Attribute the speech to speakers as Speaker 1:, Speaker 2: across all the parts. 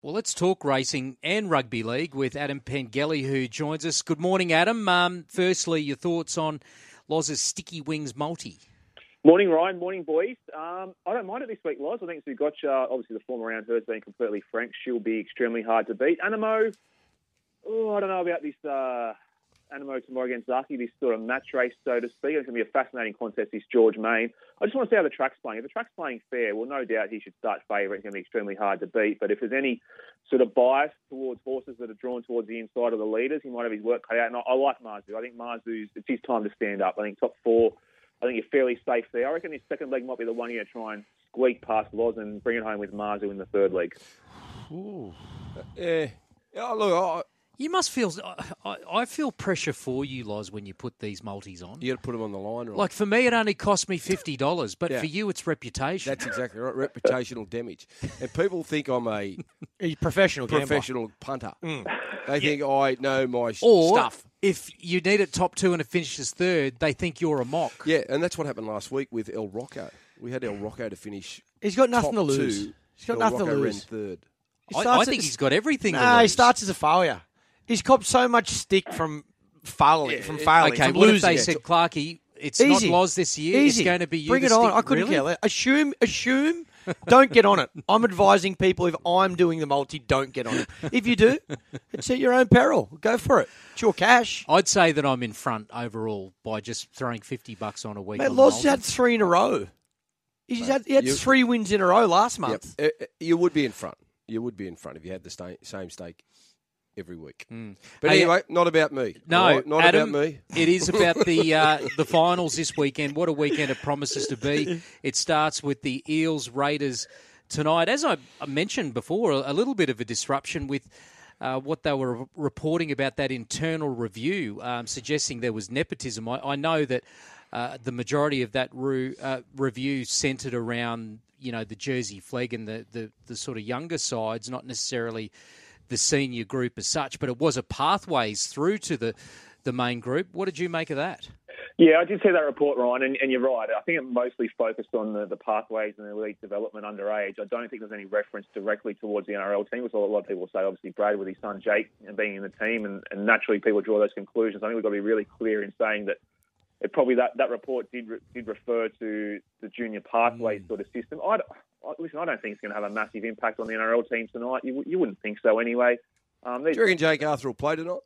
Speaker 1: Well, let's talk racing and rugby league with Adam Pengilly, who joins us. Good morning, Adam. Um, firstly, your thoughts on Loz's Sticky Wings multi?
Speaker 2: Morning, Ryan. Morning, boys. Um, I don't mind it this week, Loz. I think Zougotcha, obviously the form around her has been completely frank. She'll be extremely hard to beat. Anamoe, oh, I don't know about this uh, Anamoe tomorrow against Zaaki, this sort of match race, so to speak. It's going to be a fascinating contest, this George Main. I just want to see how the track's playing. If the track's playing fair, well, no doubt he should start favourite. It's going to be extremely hard to beat. But if there's any sort of bias towards horses that are drawn towards the inside of the leaders, he might have his work cut out. And I, I like Marzu. I think Marzu's, it's his time to stand up. I think top four, I think you're fairly safe there. I reckon his second leg might be the one you're going to try and squeak past Loz and bring it home with Marzu in the third leg.
Speaker 3: Ooh. Eh, yeah. Oh, look,
Speaker 1: you must feel. I, I, feel pressure for you, Loz, when you put these multis on.
Speaker 3: You got to put them on the line, right?
Speaker 1: Like for me, it only cost me fifty dollars, but yeah. for you, it's reputation.
Speaker 3: That's exactly right. Reputational damage, and people think I'm a
Speaker 4: professional
Speaker 3: professional
Speaker 4: gambler.
Speaker 3: punter. Mm. They think I know my
Speaker 1: or
Speaker 3: stuff.
Speaker 1: If you need it top two and it finishes third, they think you're a mock.
Speaker 3: Yeah, and that's what happened last week with El Rocco. We had El Rocco to finish.
Speaker 4: He's got nothing to lose.
Speaker 3: Two.
Speaker 4: He's got
Speaker 3: El
Speaker 4: nothing
Speaker 3: Rocco
Speaker 4: to lose.
Speaker 3: Ran third.
Speaker 1: I, I think he's got everything.
Speaker 4: No, he starts as a failure. He's copped so much stick from failing, yeah, from failing.
Speaker 1: Okay,
Speaker 4: from
Speaker 1: what
Speaker 4: losing.
Speaker 1: if they said, Clarkey, it's
Speaker 4: Easy.
Speaker 1: not Loz this year.
Speaker 4: Easy.
Speaker 1: It's going to be you.
Speaker 4: Bring it on.
Speaker 1: Stick.
Speaker 4: I couldn't
Speaker 1: really?
Speaker 4: care less. Assume, assume. don't get on it. I'm advising people if I'm doing the multi, don't get on it. If you do, it's at your own peril. Go for it. It's your cash.
Speaker 1: I'd say that I'm in front overall by just throwing 50 bucks on a week.
Speaker 4: Mate, Loz had three in a row. He's had, he had you, three wins in a row last month.
Speaker 3: Yep. You would be in front. You would be in front if you had the same stake every week.
Speaker 1: Mm.
Speaker 3: But
Speaker 1: hey,
Speaker 3: anyway, not about me.
Speaker 1: No,
Speaker 3: right? not
Speaker 1: Adam,
Speaker 3: about me.
Speaker 1: it is about the uh, the finals this weekend. What a weekend it promises to be. It starts with the Eels Raiders tonight. As I mentioned before, a little bit of a disruption with. Uh, what they were reporting about that internal review, um, suggesting there was nepotism. I, I know that uh, the majority of that re- uh, review centred around, you know, the Jersey Flegg and the, the, the sort of younger sides, not necessarily the senior group as such, but it was a pathways through to the the main group. What did you make of that?
Speaker 2: Yeah, I did see that report, Ryan, and, and you're right. I think it mostly focused on the, the pathways and the elite development underage. I don't think there's any reference directly towards the NRL team, which a lot of people say. Obviously, Brad with his son Jake and being in the team, and, and naturally people draw those conclusions. I think we've got to be really clear in saying that it probably that, that report did did refer to the junior pathways mm. sort of system. I, listen, I don't think it's going to have a massive impact on the NRL team tonight. You, you wouldn't think so anyway.
Speaker 3: Um, Do you reckon Jake Arthur will play tonight?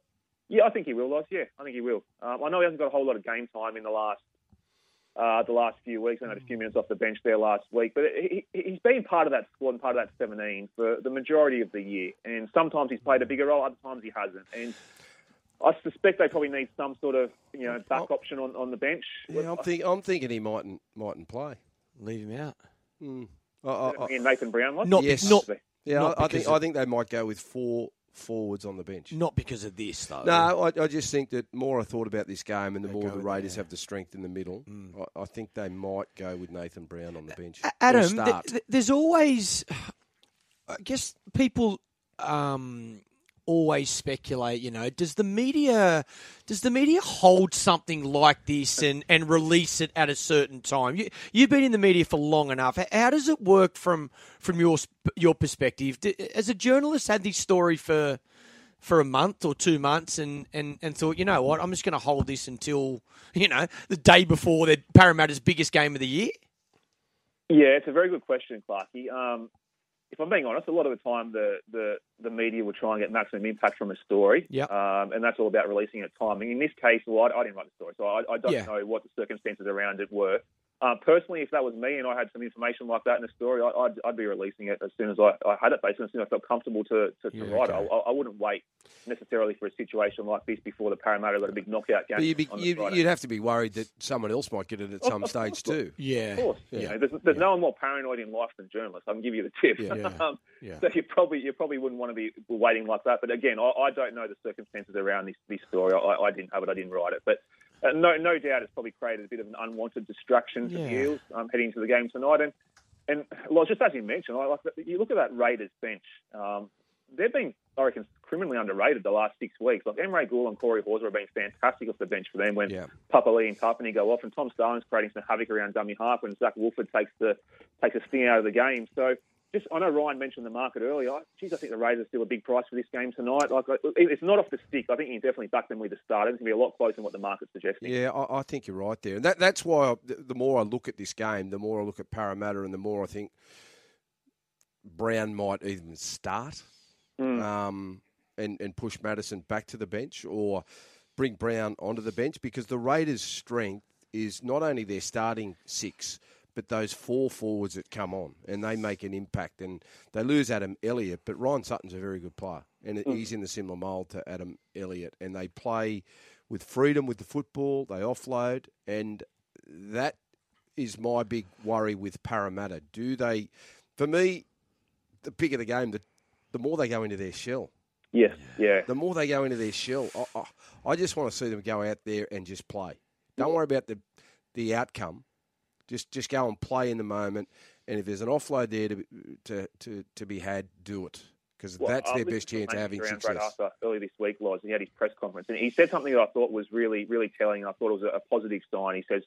Speaker 2: Yeah, I think he will, Loz. Yeah, I think he will. Um, I know he hasn't got a whole lot of game time in the last uh, the last few weeks. I had a few minutes off the bench there last week, but he, he's been part of that squad and part of that 17 for the majority of the year. And sometimes he's played a bigger role, other times he hasn't. And I suspect they probably need some sort of you know back option on, on the bench.
Speaker 3: Yeah, I'm, think, I'm thinking he mightn't mightn't play.
Speaker 4: Leave him out.
Speaker 3: Mm.
Speaker 2: I, I, Nathan Brown, was?
Speaker 4: not
Speaker 3: yes.
Speaker 4: not,
Speaker 3: yeah.
Speaker 4: Not
Speaker 3: I, I think of, I think they might go with four forwards on the bench.
Speaker 4: Not because of this, though.
Speaker 3: No, I, I just think that more I thought about this game, and the they more the Raiders have the strength in the middle, mm. I, I, think they might go with Nathan Brown on the bench.
Speaker 4: Adam, th- th- there's always, I guess, people. Um, always speculate, you know, does the media does the media hold something like this and, and release it at a certain time? You, you've been in the media for long enough. How does it work from from your your perspective? As a journalist, had this story for for a month or two months and, and, and thought, you know what, I'm just going to hold this until, you know, the day before the Parramatta's biggest game of the year?
Speaker 2: Yeah, it's a very good question, Clarky. Um, if I'm being honest, a lot of the time the, the, the media will try and get maximum impact from a story.
Speaker 4: Yeah.
Speaker 2: Um, and that's all about releasing at timing. In this case, well, I, I didn't write the story, so I, I don't yeah. know what the circumstances around it were. Uh, personally, if that was me and I had some information like that in a story, I, would I'd be releasing it as soon as I, I had it, basically, as soon as I felt comfortable to, to, to yeah, write okay. it. I, I, wouldn't wait necessarily for a situation like this before the Parramatta got a big knockout game.
Speaker 3: But you'd, be, you'd, you'd, have to be worried that someone else might get it at some stage too.
Speaker 4: Yeah.
Speaker 2: Of course.
Speaker 4: Yeah.
Speaker 2: You know, there's, there's no one more paranoid in life than journalists. I can give you the tip.
Speaker 4: Yeah.
Speaker 2: um,
Speaker 4: yeah.
Speaker 2: So you probably you probably wouldn't want to be waiting like that. But again, I, I don't know the circumstances around this, this story. I, I didn't have it. I didn't write it. But uh, no, no doubt it's probably created a bit of an unwanted distraction for
Speaker 4: Yeah.
Speaker 2: the Eels um, heading into the game tonight. And and well, just as you mentioned, I like you look at that Raiders bench. Um, they've been, I reckon, criminally underrated the last six weeks. Like Emre Guler and Corey Horsburgh have been fantastic off the bench for them when
Speaker 3: Yeah.
Speaker 2: Papali'i and Tapine go off, and Tom Starling's creating some havoc around dummy half when Zac Woolford takes the takes a sting out of the game. So just I know Ryan mentioned the market earlier. Geez, I think the Raiders are still a big price for this game tonight. Like it's not off the stick. I think you can definitely back them with the start. It's going to be a lot closer than what the market's suggesting.
Speaker 3: Yeah, I, I think you're right there, and that, that's why I, the more I look at this game, the more I look at Parramatta, and the more I think Brown might even start mm. um, and and push Matterson back to the bench, or bring Brown onto the bench because the Raiders' strength is not only their starting six but those four forwards that come on and they make an impact. And they lose Adam Elliott, but Ryan Sutton's a very good player, and mm. he's in the similar mould to Adam Elliott. And they play with freedom with the football. They offload, and that is my big worry with Parramatta. Do they? For me, the bigger the game, the the more they go into their shell.
Speaker 2: Yes, yeah.
Speaker 3: The more they go into their shell, I, I, I just want to see them go out there and just play. Don't worry about the the outcome. Just just go and play in the moment, and if there's an offload there to to to, to be had, do it because well, that's uh, their best chance of having success.
Speaker 2: Arthur earlier this week, Loz, he had his press conference, and he said something that I thought was really really telling. I thought it was a, a positive sign. He says.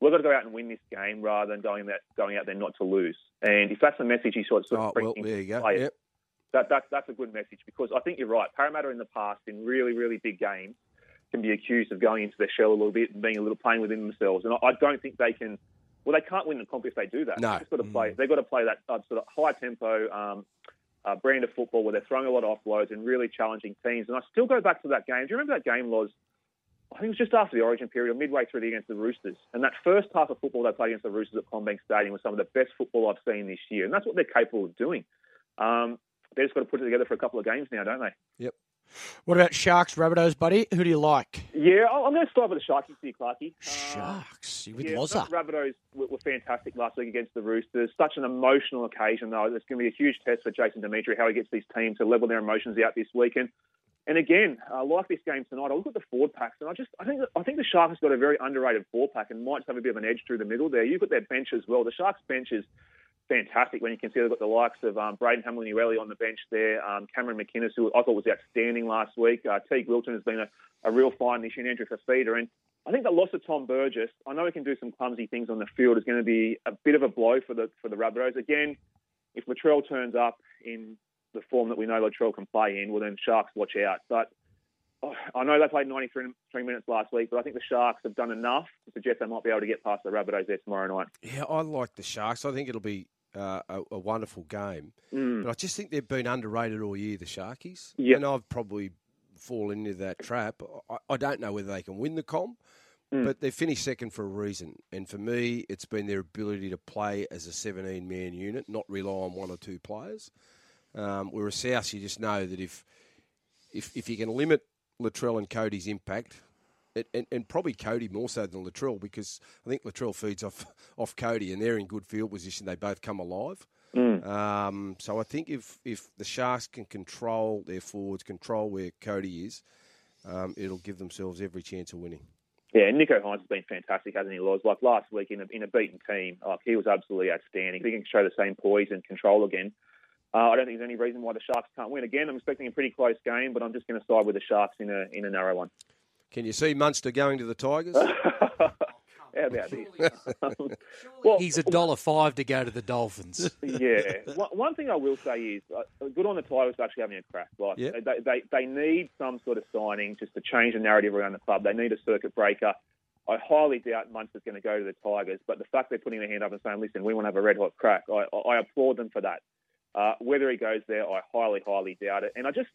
Speaker 2: We've got to go out and win this game rather than going out, going out there not to lose. And if that's the message he sort of,
Speaker 3: oh, well, there you go.
Speaker 2: Players,
Speaker 3: yep.
Speaker 2: that, that, that's a good message because I think you're right. Parramatta in the past, in really, really big games, can be accused of going into their shell a little bit and being a little playing within themselves. And I, I don't think they can well, they can't win the comp if they do that.
Speaker 3: No.
Speaker 2: They've got to play. They've got to play that uh, sort of high tempo um, uh, brand of football where they're throwing a lot of offloads and really challenging teams. And I still go back to that game. Do you remember that game, Loz? I think it was just after the Origin period, or midway through the against the Roosters. And that first half of football they played against the Roosters at CommBank Stadium was some of the best football I've seen this year. And that's what they're capable of doing. Um, they've just got to put it together for a couple of games now, don't they?
Speaker 3: Yep.
Speaker 4: What about Sharks, Rabbitohs, buddy? Who do you like?
Speaker 2: Yeah, I'm going to start with the Sharkies here, Clarky.
Speaker 4: Sharks, uh, with
Speaker 2: yeah,
Speaker 4: Loza.
Speaker 2: Rabbitohs were, fantastic last week against the Roosters. Such an emotional occasion, though. It's going to be a huge test for Jason Demetriou how he gets these teams to level their emotions out this weekend. And again, uh, like this game tonight, I look at the forward packs, and I just I think I think the Sharks got a very underrated forward pack and might have a bit of an edge through the middle there. You've got their bench as well. The Sharks bench is fantastic when you consider they've got the likes of um, Braden Hamlin-Uele on the bench there, um, Cameron McInnes, who I thought was outstanding last week. Uh, Teig Wilton has been a, a real fine this year, Andrew Fifita. And I think the loss of Tom Burgess, I know he can do some clumsy things on the field, is going to be a bit of a blow for the for the Rabbitohs. Again, if Latrell turns up in the form that we know Latrell can play in, well, then Sharks watch out. But oh, I know they played 93 minutes last week, but I think the Sharks have done enough to suggest they might be able to get past the Rabbitohs there tomorrow night.
Speaker 3: Yeah, I like the Sharks. I think it'll be uh, a, a, wonderful game.
Speaker 2: Mm.
Speaker 3: But I just think they've been underrated all year, the Sharkies.
Speaker 2: Yep.
Speaker 3: And I've probably fallen into that trap. I, I don't know whether they can win the comp, mm. but they finished second for a reason. And for me, it's been their ability to play as a 17 man unit, not rely on one or two players. Um, whereas South, you just know that if, if, if you can limit Latrell and Cody's impact, and, and, probably Cody more so than Latrell because I think Latrell feeds off off Cody and they're in good field position. They both come alive.
Speaker 2: Mm.
Speaker 3: Um, so I think if if the Sharks can control their forwards, control where Cody is, um, it'll give themselves every chance of winning.
Speaker 2: Yeah, Nicho Hynes has been fantastic, hasn't he, Loz? Like last week in a, in a beaten team, like he was absolutely outstanding. If he can show the same poise and control again, uh, I don't think there's any reason why the Sharks can't win. Again, I'm expecting a pretty close game, but I'm just going to side with the Sharks in a in a narrow one.
Speaker 3: Can you see Munster going to the Tigers?
Speaker 2: How about this?
Speaker 1: well, he's a dollar five to go to the Dolphins.
Speaker 2: yeah. One, one thing I will say is, uh, good on the Tigers for actually having a crack. Like
Speaker 3: yep.
Speaker 2: they, they they need some sort of signing just to change the narrative around the club. They need a circuit breaker. I highly doubt Munster's going to go to the Tigers, but the fact they're putting their hand up and saying, "Listen, we want to have a red hot crack," I, I applaud them for that. Uh, whether he goes there, I highly, highly doubt it. And I just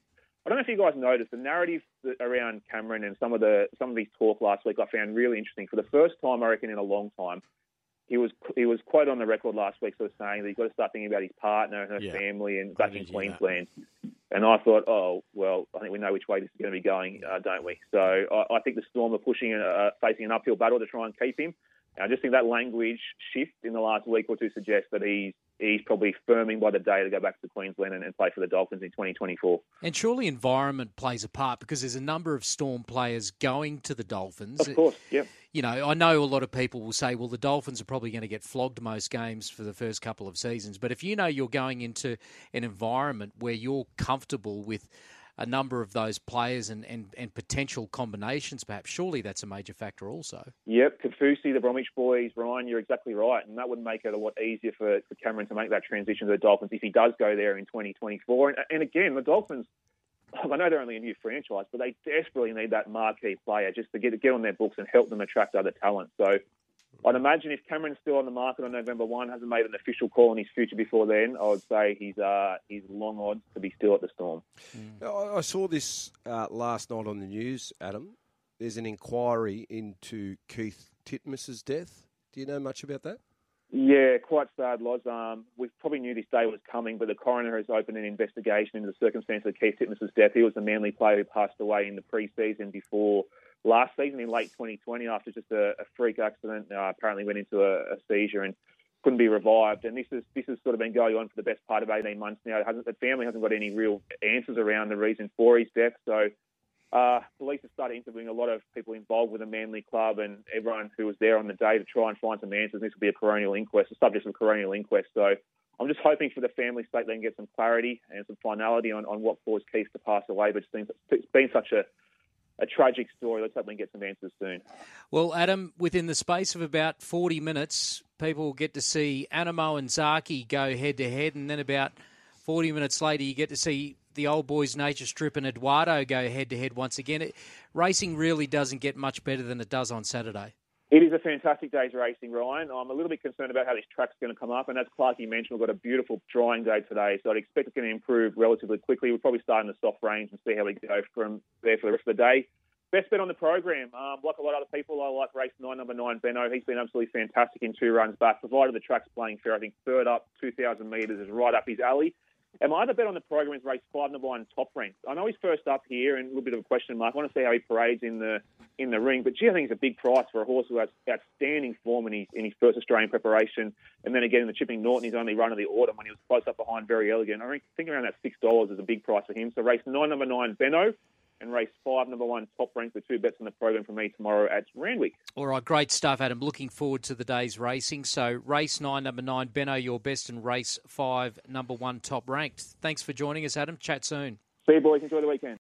Speaker 2: I don't know if you guys noticed the narrative around Cameron and some of the some of his talk last week. I found really interesting. For the first time, I reckon, in a long time, he was he was quite on the record last week, sort of saying that he's got to start thinking about his partner and her
Speaker 4: yeah.
Speaker 2: family and back in Queensland. And I thought, oh well, I think we know which way this is going to be going, uh, don't we? So I, I, think the Storm are pushing, uh, facing an uphill battle to try and keep him. And I just think that language shift in the last week or two suggests that he's he's probably firming by the day to go back to Queensland and, and, play for the Dolphins in 2024.
Speaker 1: And surely environment plays a part because there's a number of Storm players going to the Dolphins.
Speaker 2: Of course, yeah.
Speaker 1: You know, I know a lot of people will say, well, the Dolphins are probably going to get flogged most games for the first couple of seasons. But if you know you're going into an environment where you're comfortable with a number of those players and, and, and potential combinations, perhaps. Surely that's a major factor also.
Speaker 2: Yep, Kaufusi, the Bromwich boys, Ryan, you're exactly right. And that would make it a lot easier for, for Cameron to make that transition to the Dolphins if he does go there in 2024. And, and again, the Dolphins, I know they're only a new franchise, but they desperately need that marquee player just to get, get on their books and help them attract other talent. So I'd imagine if Cameron's still on the market on November 1, hasn't made an official call on his future before then, I would say he's, uh, he's long odds to be still at the Storm.
Speaker 3: I I saw this uh, last night on the news, Adam. There's an inquiry into Keith Titmuss's death. Do you know much about that?
Speaker 2: Yeah, quite sad, Loz. Um, we probably knew this day was coming, but the coroner has opened an investigation into the circumstances of Keith Titmuss's death. He was the Manly player who passed away in the pre-season before last season in late 2020 after just a, a freak accident. Uh, apparently went into a, a, seizure and couldn't be revived. And this is this has sort of been going on for the best part of 18 months now. the family hasn't got any real answers around the reason for his death. So uh, police have started interviewing a lot of people involved with the Manly Club and everyone who was there on the day to try and find some answers. This will be a coronial inquest, a subject of a coronial inquest. So I'm just hoping for the family sake they can get some clarity and some finality on, on what caused Keith to pass away. But it's it's been such a a tragic story. Let's hope we can get some answers soon.
Speaker 1: Well, Adam, within the space of about 40 minutes, people get to see Anamoe and Zaaki go head to head, and then about 40 minutes later, you get to see the old boys Nature Strip and Eduardo go head to head once again. It, racing really doesn't get much better than it does on Saturday.
Speaker 2: It is a fantastic day's racing, Ryan. I'm a little bit concerned about how this track's going to come up, and as Clarky mentioned, we've got a beautiful drying day today, so I'd expect it's going to improve relatively quickly. We'll probably start in the soft range and see how we go from there for the rest of the day. Best bet on the program, um, like a lot of other people, I like race nine, number nine, Benno. He's been absolutely fantastic in two runs back, provided the track's playing fair. I think third up, 2,000 metres is right up his alley. And my other bet on the program is race five, number one, top rank. I know he's first up here and a little bit of a question mark. I want to see how he parades in the in the ring. But gee, I think it's a big price for a horse who has outstanding form in his in his first Australian preparation, and then again in the Chipping Norton, his only run of the autumn when he was close up behind Verry Elegant. I think around that six dollars is a big price for him. So race nine, number nine, Benno and race five, number one, top rank, the two bets on the program for me tomorrow at Randwick.
Speaker 1: All right, great stuff, Adam. Looking forward to the day's racing. So, race nine, number nine, Benno, your best, and race five, number one, top ranked. Thanks for joining us, Adam. Chat soon.
Speaker 2: See you, boys. Enjoy the weekend.